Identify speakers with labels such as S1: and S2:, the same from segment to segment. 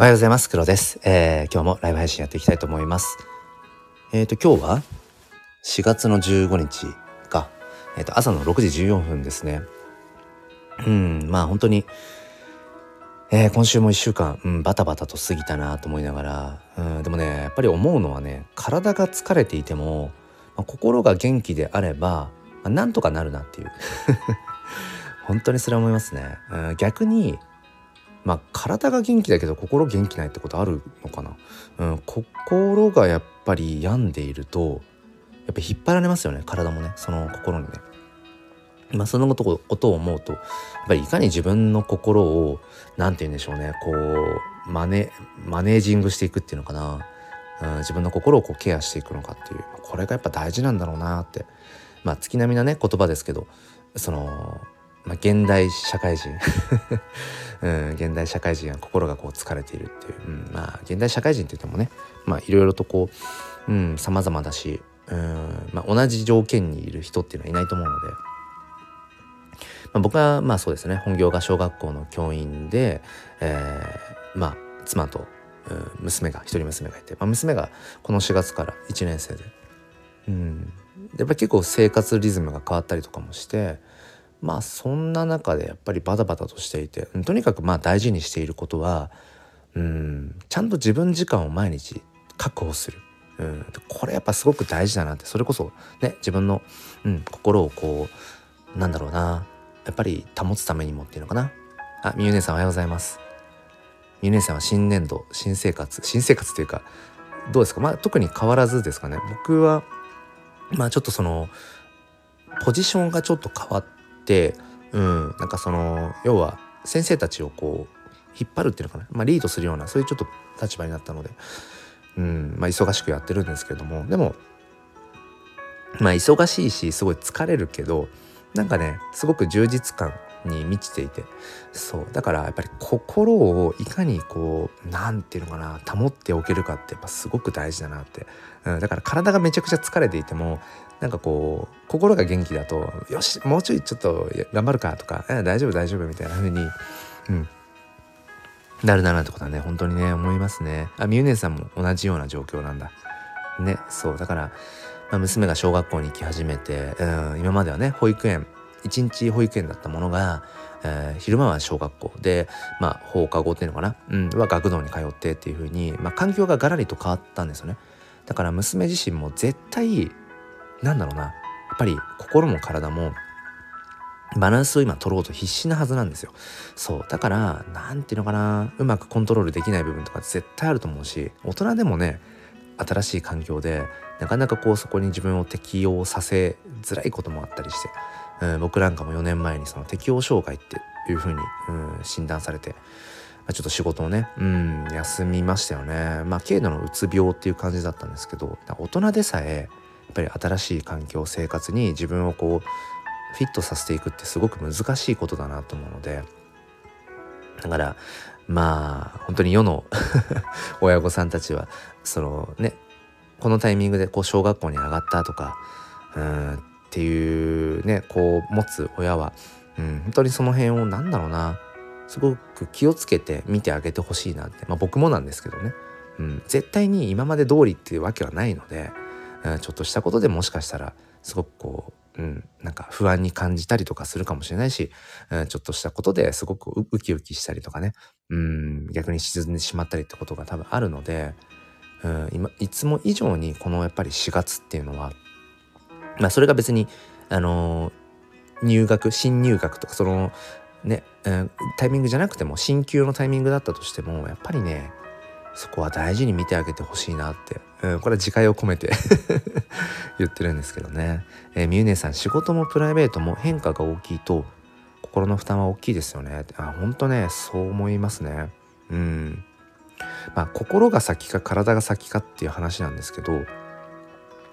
S1: おはようございます。黒です、えー、今日もライブ配信やっていきたいと思います。えっ、ー、と今日は4月の15日か。えっ、ー、と朝の6時14分ですね。うんまあ本当にえー、今週も1週間、うん、バタバタと過ぎたなと思いながら、うん、でもねやっぱり思うのはね体が疲れていても、まあ、心が元気であれば、まあ、なんとかなるなっていう。本当にそれは思いますね、うん、逆にまあ体が元気だけど心元気ないってことあるのかな、うん、心がやっぱり病んでいるとやっぱ引っ張られますよね体もねその心にね。まあ、そのことことを思うとやっぱりいかに自分の心を何て言うんでしょうねこうマネマネージングしていくっていうのかな、うん、自分の心をこうケアしていくのかっていうこれがやっぱ大事なんだろうなって。まあ月並みなね言葉ですけどそのまあ、現代社会人。うん、現代社会人は心がこう疲れているっていう、うん、まあ現代社会人って言ってもねまあいろいろとこう、うん、様々だし、うんまあ、同じ条件にいる人っていうのはいないと思うので、まあ、僕はまあそうですね。本業が小学校の教員で、えー、まあ妻と、うん、娘が一人娘がいて、まあ、娘がこの4月から1年生で、うん、やっぱ結構生活リズムが変わったりとかもしてまあそんな中でやっぱりバタバタとしていてとにかくまあ大事にしていることはうんちゃんと自分時間を毎日確保する。うん、これやっぱすごく大事だなってそれこそね自分の、うん、心をこうなんだろうなやっぱり保つためにもっていうのかな。あみゆねさんおはようございます。みゆねさんは新年度新生活新生活っていうかどうですか？まあ特に変わらずですかね。僕はまあちょっとそのポジションがちょっと変わっ、うん、なんかその要は先生たちをこう引っ張るっていうのかな、まあ、リードするようなそういうちょっと立場になったので、うんまあ、忙しくやってるんですけれどもでもまあ忙しいしすごい疲れるけどなんかねすごく充実感に満ちていてそうだからやっぱり心をいかにこう何て言うのかな保っておけるかってやっぱすごく大事だなって、うん、だから体がめちゃくちゃ疲れていてもなんかこう心が元気だとよしもうちょいちょっと頑張るかとか大丈夫大丈夫みたいな風にうん。なるななんてことはね本当にね思いますね。あみゆねさんも同じような状況なんだ。ねそう。だから、まあ、娘が小学校に行き始めて、うん、今まではね保育園一日保育園だったものが、えー、昼間は小学校。で、まあ、放課後っていうのかな、うん、は学童に通ってっていう風に、まあ、環境がガラリと変わったんですよね。だから娘自身も絶対なんだろうなやっぱり心も体もバランスを今取ろうと必死なはずなんですよ。そう。だから、なんていうのかな、うまくコントロールできない部分とか絶対あると思うし、大人でもね、新しい環境で、なかなかこうそこに自分を適応させづらいこともあったりして、うん、僕なんかも4年前にその適応障害っていうふうに、うん、診断されて、ちょっと仕事をね、うん、休みましたよね。まあ軽度のうつ病っていう感じだったんですけど大人でさえぱり新しい環境生活に自分をこうフィットさせていくってすごく難しいことだなと思うのでだからまあ本当に世の 親御さんたちはそのねこのタイミングでこう小学校に上がったとかうんっていうねこう持つ親は、うん、本当にその辺を何だろうなすごく気をつけて見てあげてほしいなって、まあ、僕もなんですけどね、うん、絶対に今まで通りっていうわけはないので、ちょっとしたことでもしかしたらすごくこう、うん、なんか不安に感じたりとかするかもしれないし、うん、ちょっとしたことですごくウキウキしたりとかね、うん、逆に沈んでしまったりってことが多分あるので、うん、今いつも以上にこのやっぱり4月っていうのはまあそれが別にあの入学新入学とかそのね、うん、タイミングじゃなくても進級のタイミングだったとしてもやっぱりねそこは大事に見てあげてほしいなって、うん、これは自戒を込めて 言ってるんですけどね、えー、みゆねさん仕事もプライベートも変化が大きいと心の負担は大きいですよね。あ本当ねそう思いますね。うん。まあ心が先か体が先かっていう話なんですけど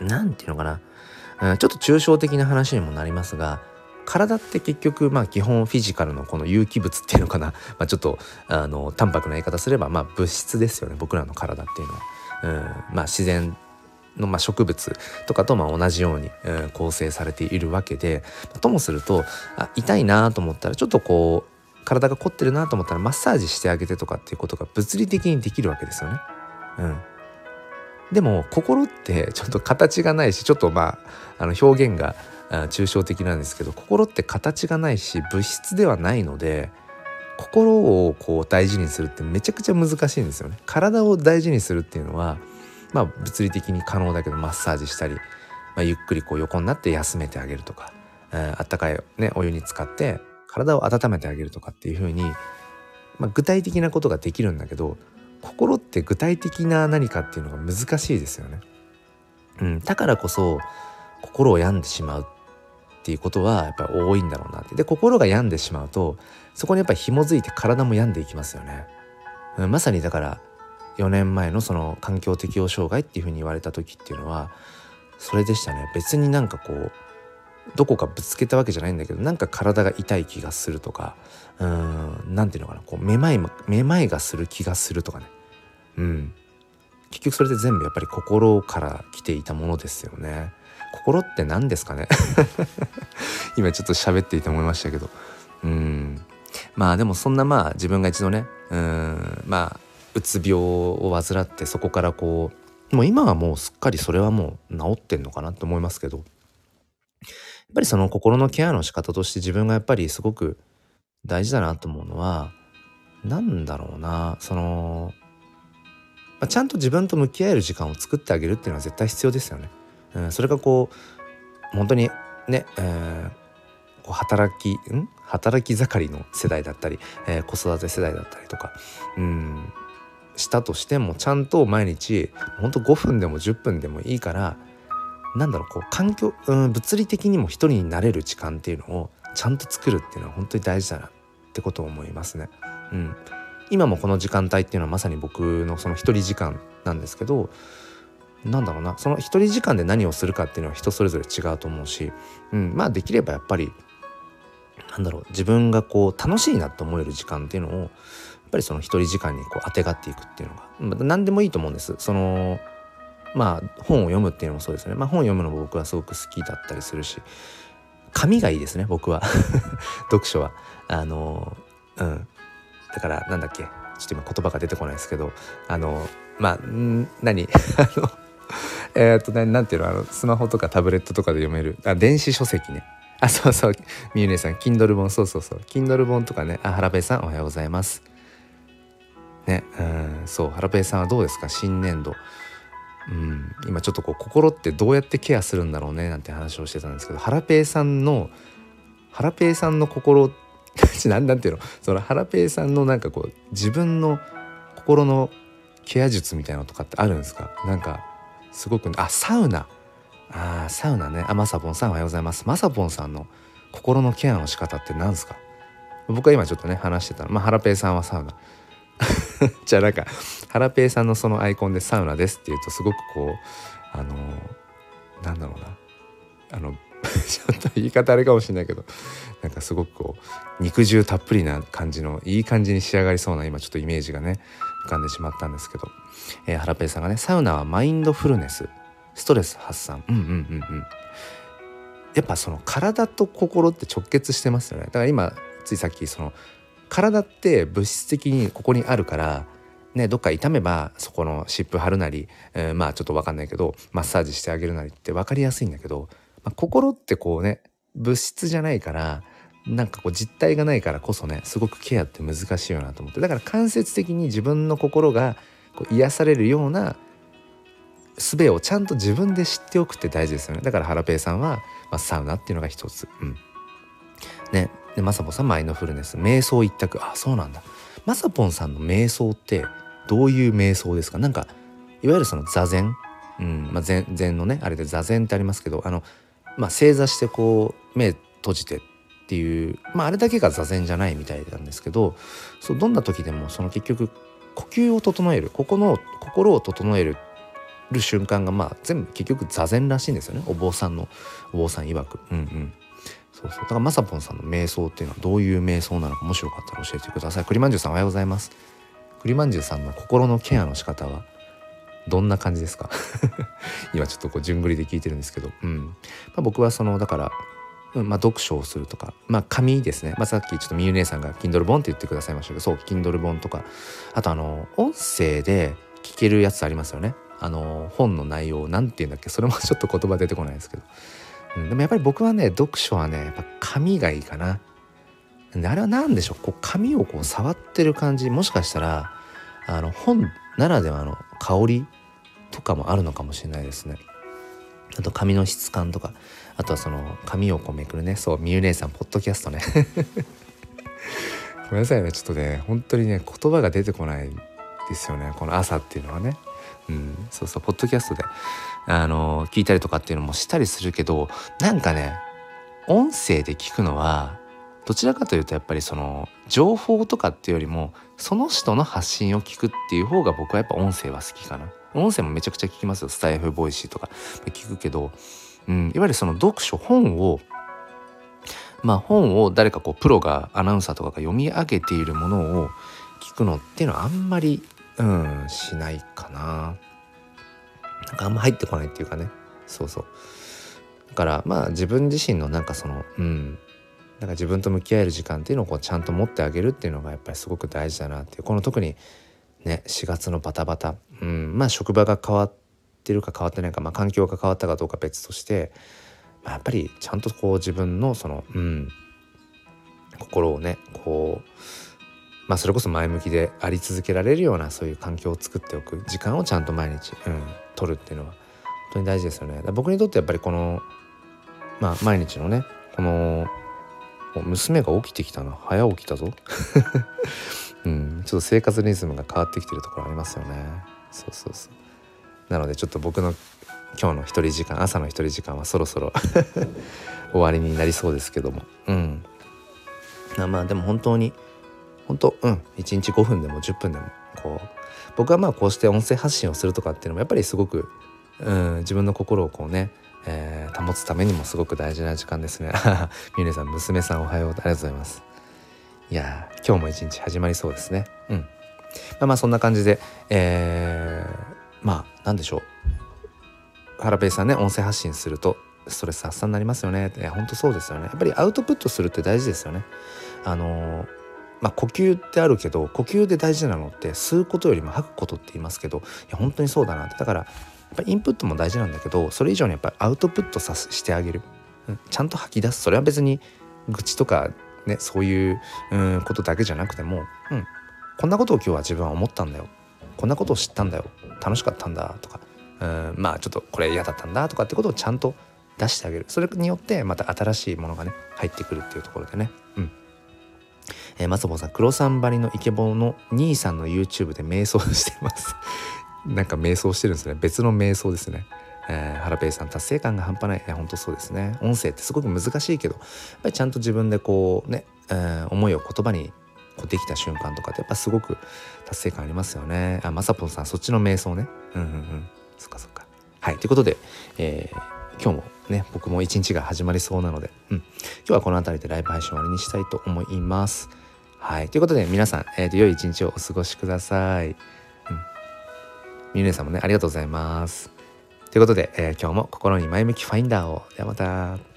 S1: 何て言うのかな。ちょっと抽象的な話にもなりますが体って結局まあ基本フィジカルのこの有機物っていうのかな、まあ、ちょっとあの淡白な言い方すればまあ物質ですよね僕らの体っていうのは。うんまあ、自然の、まあ、植物とかとまあ同じように、うん、構成されているわけでともするとあ痛いなと思ったらちょっとこう体が凝ってるなと思ったらマッサージしてあげてとかっていうことが物理的にできるわけですよね。うん、でも心ってちょっと形がないしちょっとまああの表現が抽象的なんですけど心って形がないし物質ではないので心をこう大事にするってめちゃくちゃ難しいんですよね。体を大事にするっていうのはまあ物理的に可能だけどマッサージしたり、まあ、ゆっくりこう横になって休めてあげるとか、えー、あったかい、ね、お湯に浸かって体を温めてあげるとかっていう風に、まあ、具体的なことができるんだけど心って具体的な何かっていうのが難しいですよね。うん、だからこそ心を病んでしまうっていうことはやっぱり多いんだろうなって。で心が病んでしまうとそこにやっぱり紐づいて体も病んでいきますよね、うん、まさにだから4年前のその環境適応障害っていうふうに言われた時っていうのはそれでしたね。別になんかこうどこかぶつけたわけじゃないんだけどなんか体が痛い気がするとかうん何ていうのかなこうめまいめまいがする気がするとかね。うん。結局それで全部やっぱり心から来ていたものですよね。心って何ですかね？今ちょっと喋っていて思いましたけど。うん。まあでもそんなまあ自分が一度ねうん。まあうつ病を患ってそこからこうもう今はもうすっかりそれはもう治ってんのかなと思いますけど。やっぱりその心のケアの仕方として自分がやっぱりすごく大事だなと思うのは何だろうなその、まあ、ちゃんと自分と向き合える時間を作ってあげるっていうのは絶対必要ですよね。うん、それがこう本当にね、えー、こう働きん？働き盛りの世代だったり、えー、子育て世代だったりとかうんしたとしてもちゃんと毎日ほんと5分でも10分でもいいからなんだろうこう環境、うん、物理的にも一人になれる時間っていうのをちゃんと作るっていうのは本当に大事だなってことを思いますね。うん、今もこの時間帯っていうのはまさに僕のその一人時間なんですけどなんだろうな。その一人時間で何をするかっていうのは人それぞれ違うと思うし、うん、まあできればやっぱりなんだろう。自分がこう楽しいなと思える時間っていうのをやっぱりその一人時間にこう当てがっていくっていうのが、まあ、何でもいいと思うんです。そのまあ本を読むっていうのもそうですね。まあ本を読むのも僕はすごく好きだったりするし。紙がいいですね僕は。読書は。あのうん。だからなんだっけ。ちょっと今言葉が出てこないですけど。あのまあ何？あのえっと何ていうのあのスマホとかタブレットとかで読める。あ電子書籍ね。あそうそう。みゆねさん Kindle 本。そうそうそう。Kindle 本とかね。あ原部さんおはようございます。ねうんそう。原部さんはどうですか？新年度。うん今ちょっとこう心ってどうやってケアするんだろうね？なんて話をしてたんですけど。ハラペイさんのハラペイさんの心 なんなんていうの？そのハラペイさんのなんかこう自分の心のケア術みたいなのとかってあるんですか？なんかすごく、あサウナ。あサウナね。あまさぽんさんおはようございます。まさぽんさんの心のケアの仕方って何ですか？僕は今ちょっとね話してたの。まあハラペイさんはサウナ。じゃあなんかハラペイさんのそのアイコンでサウナですっていうとすごくこうあのー、なんだろうな。あの ちょっと言い方あれかもしれないけどなんかすごくこう肉汁たっぷりな感じのいい感じに仕上がりそうな今ちょっとイメージがね浮かんでしまったんですけど、えー、ハラペイさんがねサウナはマインドフルネスストレス発散。うんうんうんうん。やっぱその体と心って直結してますよね。だから今ついさっきその体って物質的にここにあるからね、どっか痛めばそこの湿布貼るなり、えー、まあちょっと分かんないけどマッサージしてあげるなりって分かりやすいんだけど、まあ、心ってこうね物質じゃないからなんかこう実体がないからこそねすごくケアって難しいよなと思って。だから間接的に自分の心がこう癒されるような術をちゃんと自分で知っておくって大事ですよね。だからハラペイさんは、まあ、サウナっていうのが一つ。うん。ね。でまさぽんさんマインドフルネス。瞑想一択。あそうなんだ。まさぽんさんの瞑想ってどういう瞑想ですか？なんかいわゆるその座禅。うん。まあ禅、禅のねあれで座禅ってありますけどあのまあ正座してこう目閉じてっていうまああれだけが座禅じゃないみたいなんですけどそうどんな時でもその結局呼吸を整えるここの心を整えるる瞬間がまあ全部結局座禅らしいんですよね。お坊さんのお坊さん曰く。うんうん。そうそう。だからまさぽんさんの瞑想っていうのはどういう瞑想なのかもしよかったら教えてください。栗まんじゅうさんおはようございます。栗まんじゅうさんの心のケアの仕方はどんな感じですか？今ちょっとこう順繰りで聞いてるんですけど、うん。まあ、僕はそのだからまあ、読書をするとか、まあ、紙ですね、まあ、さっきちょっとみゆ姉さんが Kindle 本って言ってくださいましたけどそう Kindle 本とか。あとあの音声で聞けるやつありますよね。あの本の内容なんて言うんだっけ。それもちょっと言葉出てこないですけど、うん、でもやっぱり僕はね読書はねやっぱ紙がいいかな。あれは何でしょう。こう紙をこう触ってる感じ。もしかしたらあの本ならではの香りとかもあるのかもしれないですね。あと紙の質感とかあとはその紙をこうめくるねそうみゆ姉さんポッドキャストね。ごめんなさいねちょっとね本当にね言葉が出てこないですよねこの朝っていうのはね。うんそうそうポッドキャストであの聞いたりとかっていうのもしたりするけどなんかね音声で聞くのはどちらかというとやっぱりその情報とかっていうよりもその人の発信を聞くっていう方が僕はやっぱ音声は好きかな。音声もめちゃくちゃ聞きますよ。スタイフボイシーとか。聞くけど。うん、いわゆるその読書本をまあ本を誰かこうプロがアナウンサーとかが読み上げているものを聞くのっていうのはあんまりうんしないかな。なんかあんま入ってこないっていうかね。そうそう。だからまあ自分自身のなんかそのうん。なんか自分と向き合える時間っていうのをこうちゃんと持ってあげるっていうのがやっぱりすごく大事だなっていう。この特にね4月のバタバタ、うん、まあ職場が変わってるか変わってないか、まあ、環境が変わったかどうか別として、まあ、やっぱりちゃんとこう自分のそのうん心をねこうまあそれこそ前向きであり続けられるようなそういう環境を作っておく時間をちゃんと毎日、うん、取るっていうのは本当に大事ですよね。僕にとってやっぱりこのまあ毎日のねこの娘が起きてきたな。早起きたぞ。うん、ちょっと生活リズムが変わってきてるところありますよね。そうそうそう。なのでちょっと僕の今日の一人時間朝の一人時間はそろそろ 終わりになりそうですけども。うん。まあでも本当に本当うん。1日5分でも10分でもこう僕はまあこうして音声発信をするとかっていうのもやっぱりすごく、うん、自分の心をこうね、えー、保つためにもすごく大事な時間ですね。みねさん娘さんおはよう。ありがとうございます。いや今日も一日始まりそうですね。うん。まあまあそんな感じで、えー、まあ何でしょう。ハラペイさんね音声発信するとストレス発散になりますよね。いや本当そうですよね。やっぱりアウトプットするって大事ですよね。あのまあ呼吸ってあるけど呼吸で大事なのって吸うことよりも吐くことって言いますけどいや本当にそうだなって。だからやっぱインプットも大事なんだけどそれ以上にやっぱりアウトプットさしてあげる、うん、ちゃんと吐き出す。それは別に愚痴とかねそういう、うん、ことだけじゃなくても、うん、こんなことを今日は自分は思ったんだよ。こんなことを知ったんだよ。楽しかったんだとかうんまあちょっとこれ嫌だったんだとかってことをちゃんと出してあげる。それによってまた新しいものがね入ってくるっていうところでね。うん。えー、松本さん黒さんばりのイケボの兄さんの YouTube で瞑想してます。なんか瞑想してるんですね。別の瞑想ですね。えー、ハラペイさん達成感が半端ない。い本当そうですね。音声ってすごく難しいけどやっぱりちゃんと自分でこうね、えー、思いを言葉にこうできた瞬間とかってやっぱすごく達成感ありますよね。あまさぽんさんそっちの瞑想ね。うんうんうん。そっかそっか。はい。ということで、えー、今日もね僕も一日が始まりそうなので、うん、今日はこの辺りでライブ配信終わりにしたいと思います。はい。ということで皆さん、えーと、良い一日をお過ごしください、うん、みゆねさんもねありがとうございます。ということで、えー、今日も心に前向きファインダーを。ではまた。